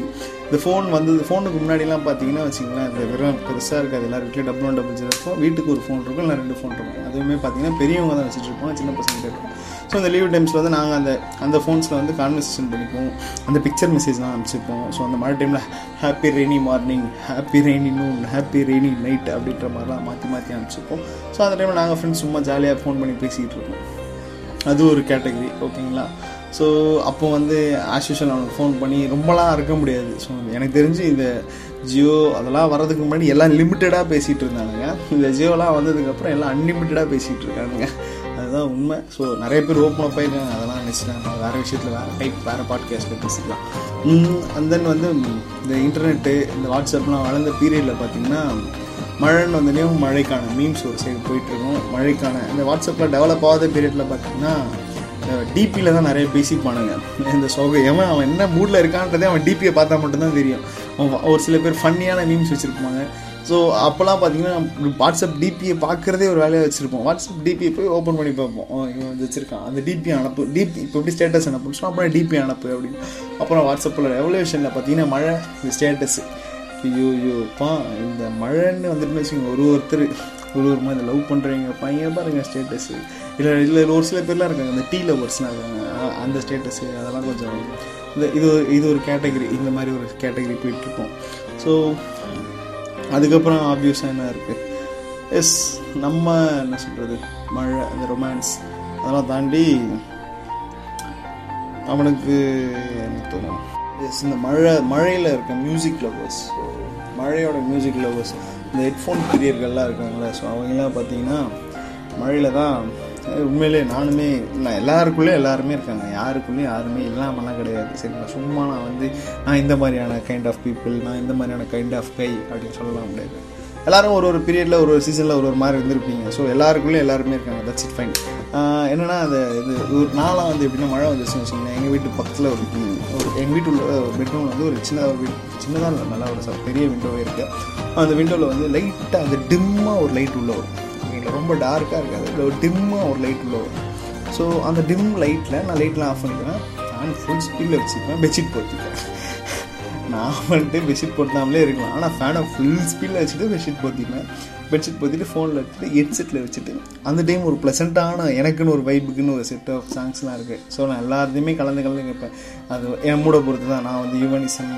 இந்த ஃபோன் வந்தது ஃபோனுக்கு முன்னாடிலாம் பார்த்தீங்கன்னா வச்சுங்களேன் இந்த வெறும் பெருசாக இருக்காது. எல்லார் வீட்டில் டபுள் ஒன் டபுள் ஜீரோ இருக்கும். வீட்டுக்கு ஒரு ஃபோன் இருக்கும் இல்லை ரெண்டு ஃபோன் இருக்கும். அதுவுமே பார்த்தீங்கன்னா பெரியவங்க தான் வச்சுட்டு இருப்போம் சின்ன பசங்க இருக்கும் ஸோ இந்த லீவ் டைம்ஸில் வந்து நாங்கள் அந்த அந்த ஃபோன்ஸில் வந்து கான்வர்சேஷன் பண்ணிப்போம் அந்த பிக்சர் மெசேஜ்லாம் அனுப்பிச்சிருப்போம். ஸோ அந்த மழை டைமில் happy rainy morning happy rainy noon happy rainy night அப்படின்ற மாதிரிலாம் மாற்றி மாற்றி அனுப்பிச்சிருப்போம். ஸோ அந்த டைமில் நாங்கள் ஃப்ரெண்ட்ஸ் சும்மா ஜாலியாக ஃபோன் பண்ணி பேசிகிட்டு இருப்போம். அது ஒரு கேட்டகரி ஓகேங்களா ஸோ அப்போ வந்து ஆஸ் அவனுக்கு ஃபோன் பண்ணி ரொம்பலாம் இருக்க முடியாது. ஸோ எனக்கு தெரிஞ்சு இந்த ஜியோ அதெல்லாம் வர்றதுக்கு முன்னாடி எல்லாம் லிமிட்டடாக பேசிகிட்டு இருந்தானுங்க. இந்த ஜியோலாம் வந்ததுக்கப்புறம் எல்லாம் அன்லிமிட்டடாக பேசிகிட்டு இருக்கானுங்க. அதுதான் உண்மை. ஸோ நிறைய பேர் ஓப்பன் அப் ஆயிருக்காங்க. அதெல்லாம் நினச்சிட்டேன் நம்ம வேறு விஷயத்தில் வேறு டைப் வேறு பாட்காஸ்ட்டில் பேசிக்கலாம். அண்ட் தென் வந்து இந்த இன்டர்நெட்டு இந்த வாட்ஸ்அப்லாம் வளர்ந்த பீரியடில் பார்த்தீங்கன்னா மழைன்னு வந்தோடனே மழைக்கான மீம்ஸ் ஒரு சைடு போயிட்டுருக்கும். மழைக்கான இந்த வாட்ஸ்அப்பில் டெவலப் ஆகாத பீரியடில் பார்த்தீங்கன்னா டிபியில் தான் நிறைய பேசிப்பானுங்க. இந்த சோகை எவன் அவன் என்ன மூடில் இருக்கான்றதே அவன் டிபியை பார்த்தா மட்டும்தான் தெரியும். அவன் ஒரு சில பேர் ஃபன்னியான மீம்ஸ் வச்சுருப்பாங்க. ஸோ அப்போல்லாம் பார்த்தீங்கன்னா வாட்ஸ்அப் டிபியை பார்க்குறதே ஒரு வேலையாக வச்சுருப்போம். வாட்ஸ்அப் டிபியை போய் ஓப்பன் பண்ணி பார்ப்போம். இவன் வந்து வச்சுருக்கான். அந்த டிபி அனுப்பு. டிபி இப்போ எப்படி ஸ்டேட்டஸ் அனுப்புன்னு சொன்னால் அப்புறம் டிபி அனுப்பு அப்படின்னு. அப்புறம் வாட்ஸ்அப்பில் ரெவல்யூஷனில் பார்த்தீங்கன்னா மழை இந்த ஸ்டேட்டஸு ஐயோ ஐயோப்பா இந்த மழைன்னு வந்துட்டுன்னு வச்சுக்கோங்க ஒரு ஒருத்தர் ஒரு ஒரு மாதிரி லவ் பண்ணுறவங்க பையன் பாருங்க ஸ்டேட்டஸு இல்லை இல்லை ஒரு சில பேர்லாம் இருக்காங்க இந்த டீ லவர்ஸ்லாம் இருக்காங்க. அந்த ஸ்டேட்டஸு அதெல்லாம் கொஞ்சம் இந்த இது ஒரு- இது ஒரு கேட்டகரி இந்த மாதிரி ஒரு கேட்டகரி போயிட்டுருக்கோம் ஸோ அதுக்கப்புறம் ஆப்வியஸாக என்ன இருக்குது எஸ் நம்ம என்ன சொல்கிறது மழை அந்த ரொமான்ஸ் அதெல்லாம் தாண்டி அவனுக்கு என்ன தோணும்? எஸ் இந்த மழை மழையில் இருக்க மியூசிக் லவர்ஸ் ஸோ மழையோட மியூசிக் லவர்ஸ் இந்த ஹெட்ஃபோன் பிரியர்கள்லாம் இருக்காங்களே ஸோ அவங்கெல்லாம் பார்த்தீங்கன்னா மழையில் தான் உண்மையிலே நானுமே நான் எல்லாருக்குள்ளேயும் எல்லாருமே இருக்காங்க. யாருக்குள்ளேயும் யாருமே இல்லாமலாம் கிடையாது. சரிங்களா சும்மா நான் வந்து நான் இந்த மாதிரியான கைண்ட் ஆஃப் பீப்புள் நான் இந்த மாதிரியான கைண்ட் ஆஃப் கை அப்படின்னு சொல்லலாம் முடியாது எல்லாரும் ஒரு ஒரு பீரியடில் ஒரு ஒரு சீசனில் ஒரு ஒரு மாதிரி இருந்திருப்பீங்க. ஸோ எல்லாருக்குள்ளேயும் எல்லாருமே இருக்காங்க. தட்ஸ் இட் ஃபைன் என்னன்னா அது இது ஒரு நாளாக வந்து எப்படின்னா மழை வந்துச்சுன்னு வச்சுக்கோங்களேன். எங்கள் வீட்டு பக்கத்தில் ஒரு ஒரு எங்கள் வீட்டு உள்ள பெட்ரூமில் வந்து ஒரு சின்னதாக ஒரு சின்னதாக இல்லை நல்லா ஒரு பெரிய விண்டோவே இருக்குது அந்த விண்டோவில் வந்து லைட்டாக அந்த டிம்மாக ஒரு லைட் உள்ள வரும். இருக்கும் ரொம்ப டார்க்காக இருக்காது இல்லை ஒரு டிம்மாக ஒரு லைட் உள்ள வரும் ஸோ அந்த டிம் லைட்டில் நான் லைட்லாம் ஆஃப் பண்ணிக்கிறேன் நான் ஃபுல் ஸ்பீடில் வச்சுக்குவேன். பெட்ஷீட் போட்டுக்கிறேன் நான் வந்துட்டு பெட்ஷீட் போட்டாமலே இருக்கலாம். ஆனால் ஃபேனை ஃபுல் ஸ்பீடில் வச்சுட்டு பெட்ஷீட் போத்திப்பேன் பெட்ஷீட் போத்திட்டு ஃபோனில் வச்சுட்டு ஹெட்செட்டில் வச்சுட்டு அந்த டைம் ஒரு ப்ளசண்ட்டான எனக்குன்னு ஒரு வைப்புக்குன்னு ஒரு செட் ஆஃப் சாங்ஸ்லாம் இருக்குது ஸோ நான் எல்லாத்தையுமே கலந்து கலந்து கேட்பேன். அது என் மூட பொறுத்து தான். நான் வந்து யுவனிசம்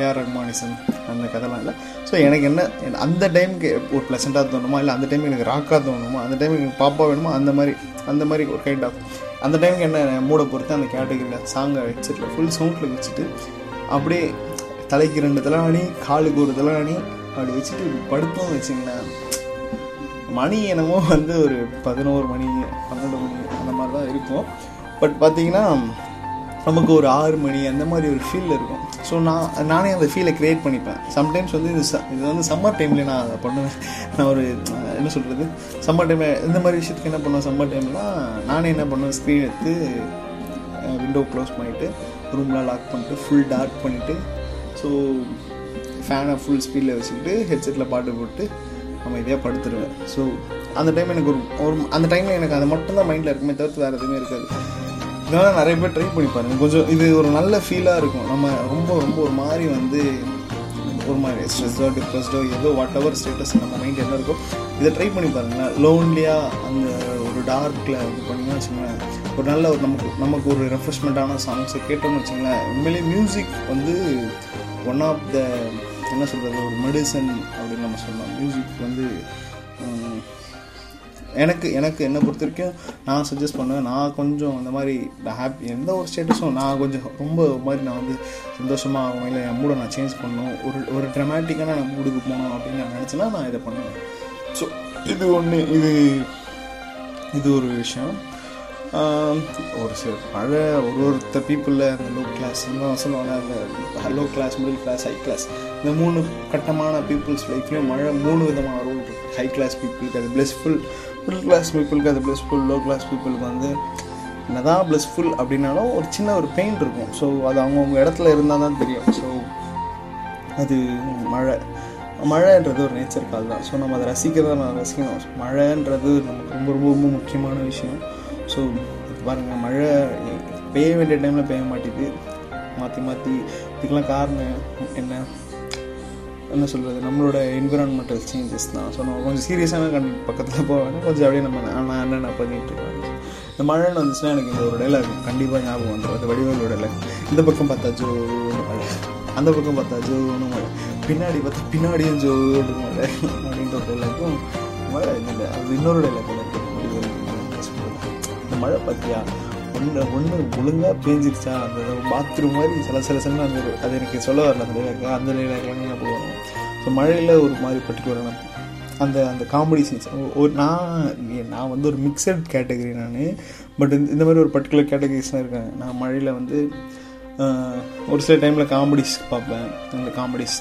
ஏஆர் ரஹ்மானிசம் அந்த கதைலாம் இல்லை. ஸோ எனக்கு என்ன அந்த டைமுக்கு ஒரு ப்ளசண்ட்டாக தோணுமா? இல்லை அந்த டைமுக்கு எனக்கு ராக்காக தோணுமா? அந்த டைமுக்கு எனக்கு பாப்பா வேணுமா? அந்த மாதிரி அந்த மாதிரி ஒரு கைண்ட் ஆஃப் அந்த டைமுக்கு என்ன மூட பொறுத்து அந்த கேட்டகரியில் சாங்கை ஹெட்செட்டில் ஃபுல் சவுண்டில் வச்சுட்டு அப்படியே தலைக்கு ரெண்டு தலைவாணி காலுக்கு ஒரு தலைவாணி அப்படி வச்சுட்டு இப்படி படுத்தோம் வச்சுங்களேன். மணி என்னமோ வந்து ஒரு பதினோரு மணி பன்னெண்டு மணி அந்த மாதிரி தான் இருக்கும். பட் பார்த்தீங்கன்னா நமக்கு ஒரு ஆறு மணி அந்த மாதிரி ஒரு ஃபீல் இருக்கும். ஸோ நான் நானே அந்த ஃபீலை க்ரியேட் பண்ணிப்பேன். சம்டைம்ஸ் வந்து இது ச- இது வந்து சம்மர் டைம்லேயே நான் அதை பண்ணுவேன். நான் ஒரு என்ன சொல்கிறது சம்மர் டைமில் இந்த மாதிரி விஷயத்துக்கு என்ன பண்ணுவேன்? சம்மர் டைம்லாம் நானே என்ன பண்ணுவேன்? ஸ்க்ரீன் எடுத்து விண்டோ க்ளோஸ் பண்ணிவிட்டு ரூம்லாம் லாக் பண்ணிட்டு ஃபுல் டார்க் பண்ணிவிட்டு ஸோ ஃபேனை ஃபுல் ஸ்பீடில் வச்சுக்கிட்டு ஹெட்செட்டில் பாட்டு போட்டு அமைதியாக படுத்துருவேன். ஸோ அந்த டைம் எனக்கு ஒரு ஒரு அந்த டைமில் எனக்கு அது மட்டும்தான் மைண்டில் இருக்குமே தவிர்த்து வேறு எதுவுமே இருக்காது. இதெல்லாம் நிறைய பேர் ட்ரை பண்ணி பாருங்கள் கொஞ்சம் இது ஒரு நல்ல ஃபீலாக இருக்கும். நம்ம ரொம்ப ரொம்ப ஒரு மாதிரி வந்து ஒரு மாதிரி ஸ்ட்ரெஸ்ஸோ டிப்ரெஸ்டோ ஏதோ வாட் எவர் ஸ்டேட்டஸ் நம்ம மைண்ட் என்ன இருக்கோ இதை ட்ரை பண்ணி பாருங்களேன் லோன்லியாக அந்த ஒரு டார்க்கில் இது பண்ணிங்கன்னா வச்சுங்களேன் ஒரு நல்ல ஒரு நமக்கு நமக்கு ஒரு ரெஃப்ரெஷ்மெண்ட்டான சாங்ஸை கேட்டோம்னு வச்சுங்களேன் உண்மையிலேயே மியூசிக் வந்து ஒன் ஆஃப் த என்ன சொல்கிறது ஒரு மெடிசன் அப்படின்னு நம்ம சொல்லலாம். மியூசிக் வந்து எனக்கு எனக்கு என்னை பொறுத்த வரைக்கும் நான் சஜஸ்ட் பண்ணுவேன் நான் கொஞ்சம் அந்த மாதிரி ஹாப்பி எந்த ஒரு ஸ்டேட்டஸும் நான் கொஞ்சம் ரொம்ப மாதிரி நான் வந்து சந்தோஷமாக ஆகணும் இல்லை என் மூடை நான் சேஞ்ச் பண்ணணும். ஒரு ஒரு ட்ரமாட்டிக்கான நான் மூடுக்கு போகணும் அப்படின்னு நான் நினச்சேன்னா நான் இதை பண்ணுவேன். ஸோ இது ஒன்று இது இது ஒரு விஷயம். ஒரு சில மழை ஒரு ஒருத்த பீப்புளில் அந்த லோ கிளாஸ் சொல்லுவாங்க. அந்த low class middle class high class இந்த மூணு கட்டமான பீப்புள்ஸ் லைஃப்லேயும் மழை மூணு விதமான ரோல் இருக்குது ஹை கிளாஸ் பீப்புளுக்கு அது பிளஸ்ஃபுல் மிடில் கிளாஸ் பீப்புளுக்கு அது பிளஸ்ஃபுல் லோ கிளாஸ் பீப்புளுக்கு வந்து என்னதான் பிளஸ்ஃபுல் அப்படின்னாலும் ஒரு சின்ன ஒரு பெயின் இருக்கும். ஸோ அது அவங்கவுங்க இடத்துல இருந்தால் தான் தெரியும். ஸோ அது மழை. மழைன்றது ஒரு நேச்சர் கால் தான் ஸோ நம்ம அதை ரசிக்கிறத நான் ரசிக்கணும். மழைன்றது நமக்கு ரொம்ப ரொம்ப ரொம்ப முக்கியமான விஷயம். ஸோ பாருங்கள் மழை பெய்ய வேண்டிய டைமில் பெய்ய மாட்டேங்குது. மாற்றி மாற்றி இதுக்கெல்லாம் காரணம் என்ன? என்ன சொல்கிறது நம்மளோட என்விரான்மெண்டல் சேஞ்சஸ் தான். ஸோ நம்ம கொஞ்சம் சீரியஸான கண் பக்கத்தில் போவாங்க கொஞ்சம் அப்படியே நம்ம நான் என்னென்ன பண்ணிட்டு இருக்கேன் இந்த மழைன்னு வந்துச்சுன்னா எனக்கு இந்த ஒரு டைலாக் கண்டிப்பாக ஞாபகம் வந்துடும் அது வடிவேலோட டைலாக் இந்த பக்கம் பார்த்தா ஜோன்னு மழை. அந்த பக்கம் பார்த்தா ஜோன்னு மழை. பின்னாடி பார்த்தா பின்னாடியும் ஜோடு மழை. அப்படின்ற ஒரு டைலாக்கும் மழை இல்லை. அது இன்னொரு டைலாக் மழை பார்த்தியா? ஒன்று ஒன்று ஒழுங்காக பேஞ்சிருச்சா? அந்த பாத்ரூம் மாதிரி சில சில சில அந்த அது எனக்கு சொல்ல வரல அந்த டைலாக் அந்த டைலாக்லாம் ஞாபகம் ஸோ மழையில் ஒரு மாதிரி பர்டிகுலரான அந்த அந்த காமெடி சீன்ஸ் ஒரு நான் நான் வந்து ஒரு மிக்சட் கேட்டகரி நான். பட் இந்த மாதிரி ஒரு பர்டிகுலர் கேட்டகரிஸ்லாம் இருக்கேன் நான் மழையில் வந்து ஒரு சில டைமில் காமெடிஸ் பார்ப்பேன். அந்த காமெடிஸ்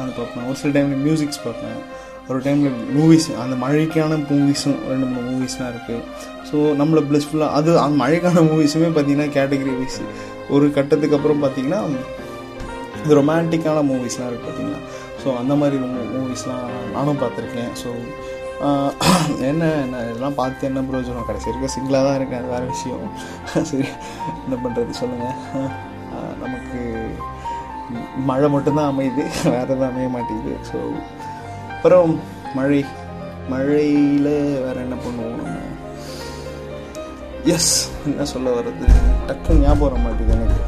அது பார்ப்பேன். ஒரு சில டைமில் மியூசிக்ஸ் பார்ப்பேன். ஒரு டைமில் மூவிஸ் அந்த மழைக்கான மூவிஸும் ரெண்டு மூணு மூவிஸ்லாம் இருக்குது ஸோ நம்மளை ப்ளஸ்ஃபுல்லாக அது அந்த மழைக்கான மூவிஸுமே பார்த்தீங்கன்னா கேட்டகரி வைஸ் ஒரு கட்டத்துக்கு அப்புறம் பார்த்தீங்கன்னா இது ரொமான்டிக்கான மூவிஸ்லாம் இருக்குது பார்த்திங்கன்னா ஸோ அந்த மாதிரி மூவிஸ்லாம் நானும் பார்த்துருக்கேன் ஸோ என்ன என்ன இதெல்லாம் பார்த்து என்ன பிரயோஜனம் கடைசி வரைக்கும் சிங்கிளாக தான் இருக்கேன் அது வேறு விஷயம். சரி என்ன பண்ணுறது சொல்லுங்கள் நமக்கு மழை மட்டும்தான் அமையுது வேறு எதுவும் அமைய மாட்டேங்குது. ஸோ அப்புறம் மழை மழையில் வேறு என்ன பண்ணுவோம் நம்ம? எஸ் என்ன சொல்ல வர்றது? டக்குன்னு ஞாபகம் வர மாட்டேங்குது எனக்கு.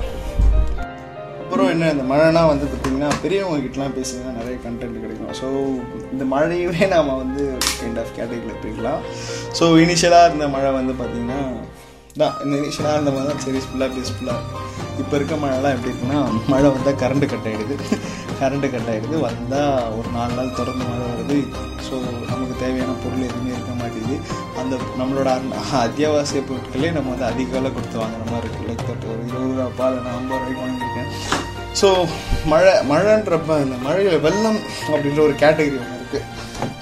அப்புறம் என்ன இந்த மழைனா வந்து பார்த்திங்கன்னா பெரியவங்க கிட்டலாம் பேசிங்கன்னா நிறைய கண்டென்ட் கிடைக்கும். ஸோ இந்த மழையவே நாம் வந்து கைண்ட் ஆஃப் கேட்டகரியில் பிரிக்கலாம் ஸோ இனிஷியலாக இருந்த மழை வந்து பார்த்திங்கன்னா தான் இந்த இனிஷியலாக இருந்த மாதிரி தான் சரி ஃபுல்லாக பீஸ்ஃபுல்லாக இப்போ இருக்க மழைலாம் எப்படி இருக்குன்னா மழை வந்தால் கரண்ட்டு கட் ஆகிடுது கரண்ட்டு கட் ஆகிடுது வந்தால் ஒரு நாலு நாள் தொடர்ந்து மழை வருது. ஸோ நமக்கு தேவையான பொருள் எதுவுமே இருக்க மாட்டேங்குது. அந்த நம்மளோட அந்த அத்தியாவசிய பொருட்களே நம்ம வந்து அதிக விலை கொடுத்து வாங்குற மாதிரி இருக்குது லைக் தட் ஒரு இருபது ரூபா பால் நான் ஐம்பது ரூபாய்க்கு வாங்கியிருக்கேன். ஸோ மழை மழைன்றப்ப இந்த மழையில் வெள்ளம் அப்படின்ற ஒரு கேட்டகரி ஒன்று இருக்குது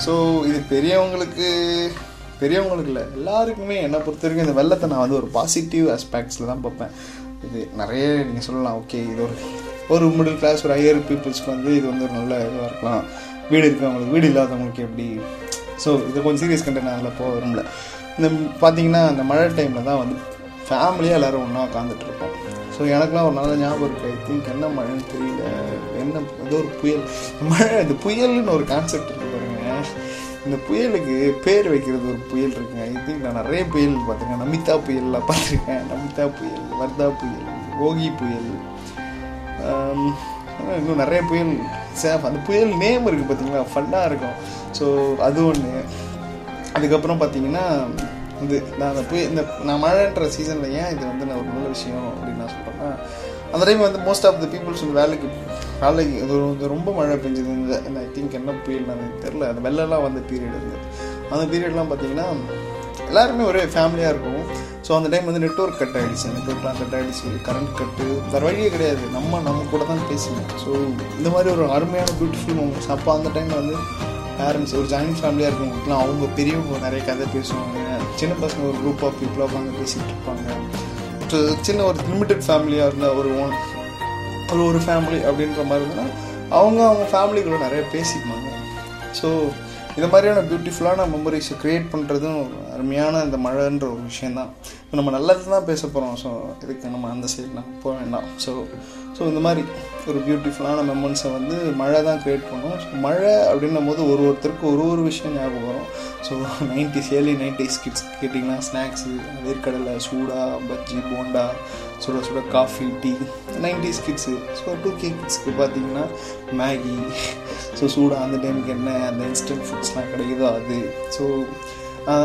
ஸோ இது பெரியவங்களுக்கு பெரியவங்களுக்கு இல்லை எல்லாருக்குமே என்னை பொறுத்த வரைக்கும் இந்த வெள்ளத்தை நான் வந்து ஒரு பாசிட்டிவ் ஆஸ்பெக்ட்ஸில் தான் பார்ப்பேன். இது நிறைய நீங்கள் சொல்லலாம் ஓகே இது ஒரு ஒரு மிடில் கிளாஸ் ஒரு ஹையர் பீப்புள்ஸ்க்கு வந்து இது வந்து ஒரு நல்ல இதுவாக இருக்கலாம். வீடு இருக்கிறவங்களுக்கு வீடு இல்லாதவங்களுக்கு எப்படி? ஸோ இது கொஞ்சம் சீரியஸ் கண்டென்ட் நான் அதில் போக விரும்பல. இந்த பார்த்தீங்கன்னா அந்த மழை டைமில் தான் வந்து ஃபேமிலியாக எல்லோரும் ஒன்றா உட்காந்துட்ருப்போம் ஸோ எனக்குலாம் ஒரு நல்ல ஞாபகம் இருக்குது ஐ திங்க் என்ன மழைன்னு தெரியல. என்ன ஏதோ ஒரு புயல். மழை இந்த புயல்னு ஒரு கான்செப்ட் இருக்குது பாருங்க. இந்த புயலுக்கு பேர் வைக்கிறது ஒரு புயல் இருக்குங்க ஐ திங்க் நான் நிறைய புயல் பார்த்துருக்கேன். நமிதா புயல்லாம் பார்த்துருக்கேன். நமிதா புயல் வர்தா புயல் ஓகி புயல். Um, இன்னும் நிறைய புயல் சேஃப். அந்த புயல் நேம் இருக்குது பார்த்தீங்களா ஃபன்னாக இருக்கும். ஸோ அது ஒன்று அதுக்கப்புறம் பார்த்தீங்கன்னா இது நான் அந்த புயல் இந்த நான் மழைன்ற சீசனில் ஏன் இது வந்து நான் ஒரு நல்ல விஷயம் அப்படின்னு நான் சொல்கிறேன்னா அந்த டைம் வந்து மோஸ்ட் ஆஃப் த பீப்புள்ஸ் வந்து வேலைக்கு வேலைக்கு இது ரொம்ப மழை பெஞ்சது. இந்த இந்த ஐ திங்க் என்ன புயல் நான் தெரில அந்த வெள்ளம்லாம் வந்த பீரியட் இருந்து அந்த பீரியட்லாம் பார்த்தீங்கன்னா எல்லாருமே ஒரே ஃபேமிலியாக இருக்கும் ஸோ அந்த டைம் வந்து நெட்ஒர்க் கட் ஆகிடுச்சு நெட்ஒர்க்லாம் கட் ஆகிடுச்சு கரண்ட் கட்டு வேறு வழியே கிடையாது. நம்ம நம்ம கூட தான் பேசணும் ஸோ இந்த மாதிரி ஒரு அருமையான பியூட்டிஃபுல் மூமெண்ட்ஸ் அப்போ அந்த டைம் வந்து பேரண்ட்ஸ் ஒரு ஜாயின்ட் ஃபேமிலியாக இருக்கவங்களுக்குலாம் அவங்க பெரியவங்க நிறைய கதை பேசுவாங்க. சின்ன பசங்க ஒரு குரூப் ஆஃப் பீப்புளாக உட்காந்து பேசிகிட்டு இருப்பாங்க. ஸோ சின்ன ஒரு லிமிட்டட் ஃபேமிலியாக இருந்தால் ஒரு ஒன் ஒரு ஒரு ஃபேமிலி அப்படின்ற மாதிரி இருந்தால் அவங்க அவங்க ஃபேமிலிக்குள்ள நிறைய பேசிக்குவாங்க ஸோ இது மாதிரியான பியூட்டிஃபுல்லான மெமரிஸை க்ரியேட் பண்ணுறதும் அருமையான இந்த மழைன்ற ஒரு விஷயந்தான் இப்போ நம்ம நல்லது தான் பேச போகிறோம் ஸோ இதுக்கு நம்ம அந்த சைடு போக வேண்டாம். ஸோ ஸோ இந்த மாதிரி ஒரு பியூட்டிஃபுல்லான மெமன்ஸை வந்து மழை தான் க்ரியேட் பண்ணும். ஸோ மழை அப்படின்னும் போது ஒரு ஒருத்தருக்கு ஒரு ஒரு விஷயம் ஞாபகம் வரும். So nineties early nineties kids கேட்டிங்கன்னா ஸ்நாக்ஸு வேர்க்கடலை சூடா பஜ்ஜி போண்டா சுட சுட coffee tea nineties kids so two K கிட்ஸ்க்கு பார்த்தீங்கன்னா மேகி ஸோ சூடாக அந்த டைமுக்கு என்ன அந்த இன்ஸ்டன்ட் ஃபுட்ஸ்லாம் கிடைக்குதோ அது. ஸோ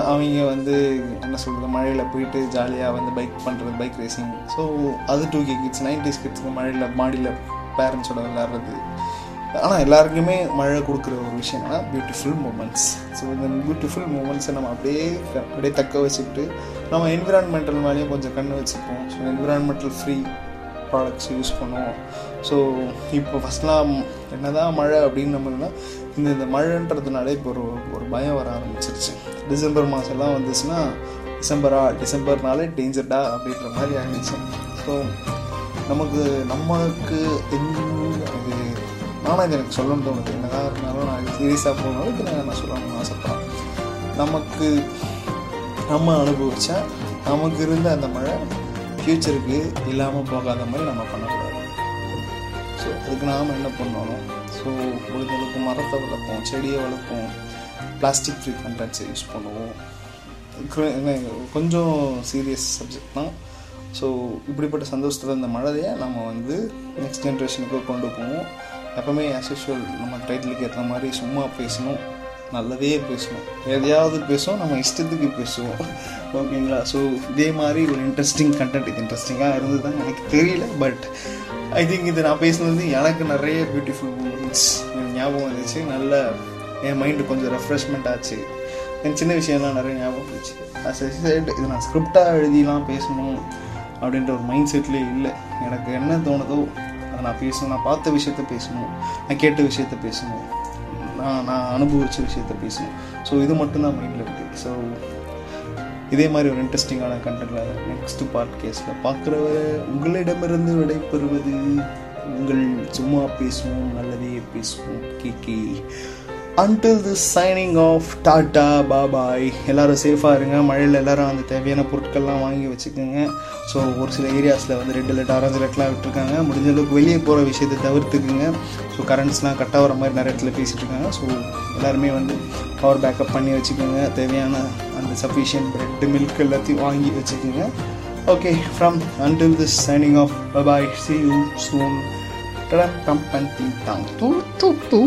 அவங்க வந்து என்ன சொல்கிறது மழையில் போயிட்டு ஜாலியாக வந்து பைக் பண்ணுறது பைக் ரேசிங் ஸோ அது டூ கே கிட்ஸ் நைன்டிஸ் கிட்ஸ்க்கு மழையில் மாடியில் பேரண்ட்ஸோட விளாட்றது ஆனால் எல்லாருக்குமே மழை கொடுக்குற ஒரு விஷயம் பியூட்டிஃபுல் மூமெண்ட்ஸ் ஸோ இந்த பியூட்டிஃபுல் மூமெண்ட்ஸை நம்ம அப்படியே அப்படியே தக்க வச்சுக்கிட்டு நம்ம என்விரான்மெண்டல் மேலேயும் கொஞ்சம் கண் வச்சுப்போம். So environmental free products use பண்ணுவோம். ஸோ இப்போ ஃபஸ்ட்லாம் என்னதான் மழை அப்படின்னு நம்மளுனா இந்த இந்த மழைன்றதுனாலே இப்போ ஒரு ஒரு பயம் வர ஆரம்பிச்சிருச்சு. டிசம்பர் மாதம்லாம் வந்துச்சுன்னா டிசம்பரா டிசம்பர்னாலே டேஞ்சர்டா அப்படின்ற மாதிரி ஆகிடுச்சு ஸோ நமக்கு நம்மளுக்கு எந்த ஆனால் இது எனக்கு சொல்லணும்னு தோணுது. என்னதான் இருந்தாலும் நான் சீரியஸாக போகணும் இது நான் நான் சொல்லணும்னு ஆசைப்பட்றேன் நமக்கு நம்ம அனுபவித்தா நமக்கு இருந்த அந்த மழை ஃப்யூச்சருக்கு இல்லாமல் போகாத மாதிரி நம்ம பண்ணக்கூடாது. ஸோ அதுக்கு நாம் என்ன பண்ணணும்? ஸோ முடிஞ்சளவுக்கு மரத்தை வளர்ப்போம் செடியை வளர்ப்போம் பிளாஸ்டிக் ஃப்ரீ கண்டென்ட்ஸை யூஸ் பண்ணுவோம். கொஞ்சம் சீரியஸ் சப்ஜெக்ட் தான். ஸோ இப்படிப்பட்ட சந்தோஷத்தில் இந்த மழையை நம்ம வந்து நெக்ஸ்ட் ஜென்ரேஷனுக்கு கொண்டு போவோம். எப்பவுமே ஆஸ் நம்ம டைட்டிலுக்கு ஏற்ற மாதிரி சும்மா பேசணும் நல்லதே பேசுவோம் எதையாவது பேசுவோம் நம்ம இஷ்டத்துக்கு பேசுவோம். ஓகேங்களா ஸோ இதே மாதிரி ஒரு இன்ட்ரெஸ்டிங் கண்டென்ட் இது இன்ட்ரெஸ்டிங்காக இருந்தது தான் எனக்கு தெரியல பட் ஐ திங்க் இது நான் பேசினது எனக்கு நிறைய பியூட்டிஃபுல் மூமெண்ட்ஸ் ஞாபகம் வந்துச்சு. நல்ல என் மைண்டு கொஞ்சம் ரெஃப்ரெஷ்மெண்ட் ஆச்சு. என் சின்ன விஷயம்லாம் நிறைய ஞாபகம் இருந்துச்சு அஸ் இது நான் ஸ்கிரிப்டாக எழுதிலாம் பேசணும் அப்படின்ற ஒரு மைண்ட் செட்லேயே இல்லை. எனக்கு என்ன தோணுதோ நான் பேசணும் நான் பார்த்த விஷயத்த பேசணும் நான் கேட்ட விஷயத்த பேசணும் நான் நான் அனுபவித்த விஷயத்த பேசணும் ஸோ இது மட்டும்தான் மைண்டில் இருக்குது ஸோ இதே மாதிரி ஒரு இன்ட்ரெஸ்டிங்கான கண்டென்ட்டில் நெக்ஸ்ட் பார்ட் கேஸில் பார்க்குற உங்களிடமிருந்து விடைபெறுவது உங்கள் சும்மா பேசுவோம் நல்லதே பேசுவோம் K K. Until the signing off tata bye bye எல்லோரும் சேஃபாக இருங்க. மழையில் எல்லோரும் அந்த தேவையான பொருட்கள்லாம் வாங்கி வச்சுக்கோங்க. ஸோ ஒரு சில ஏரியாஸில் வந்து ரெட் அலர்ட் ஆரஞ்சு அலர்ட்லாம் விட்டுருக்காங்க. முடிஞ்ச அளவுக்கு வெளியே போகிற விஷயத்தை தவிர்த்துக்குங்க. ஸோ கரண்ட்ஸ்லாம் கட் ஆகிற மாதிரி நிறைய இடத்துல பேசிகிட்டு இருக்காங்க ஸோ எல்லாருமே வந்து பவர் பேக்கப் பண்ணி வச்சுக்கோங்க. தேவையான அந்த சஃபிஷியன்ட் ப்ரெட் மில்க் எல்லாத்தையும் வாங்கி வச்சுக்கோங்க. Okay from until this signing off bye bye see you soon டம் பந்தி தாங் தூ தூ தூ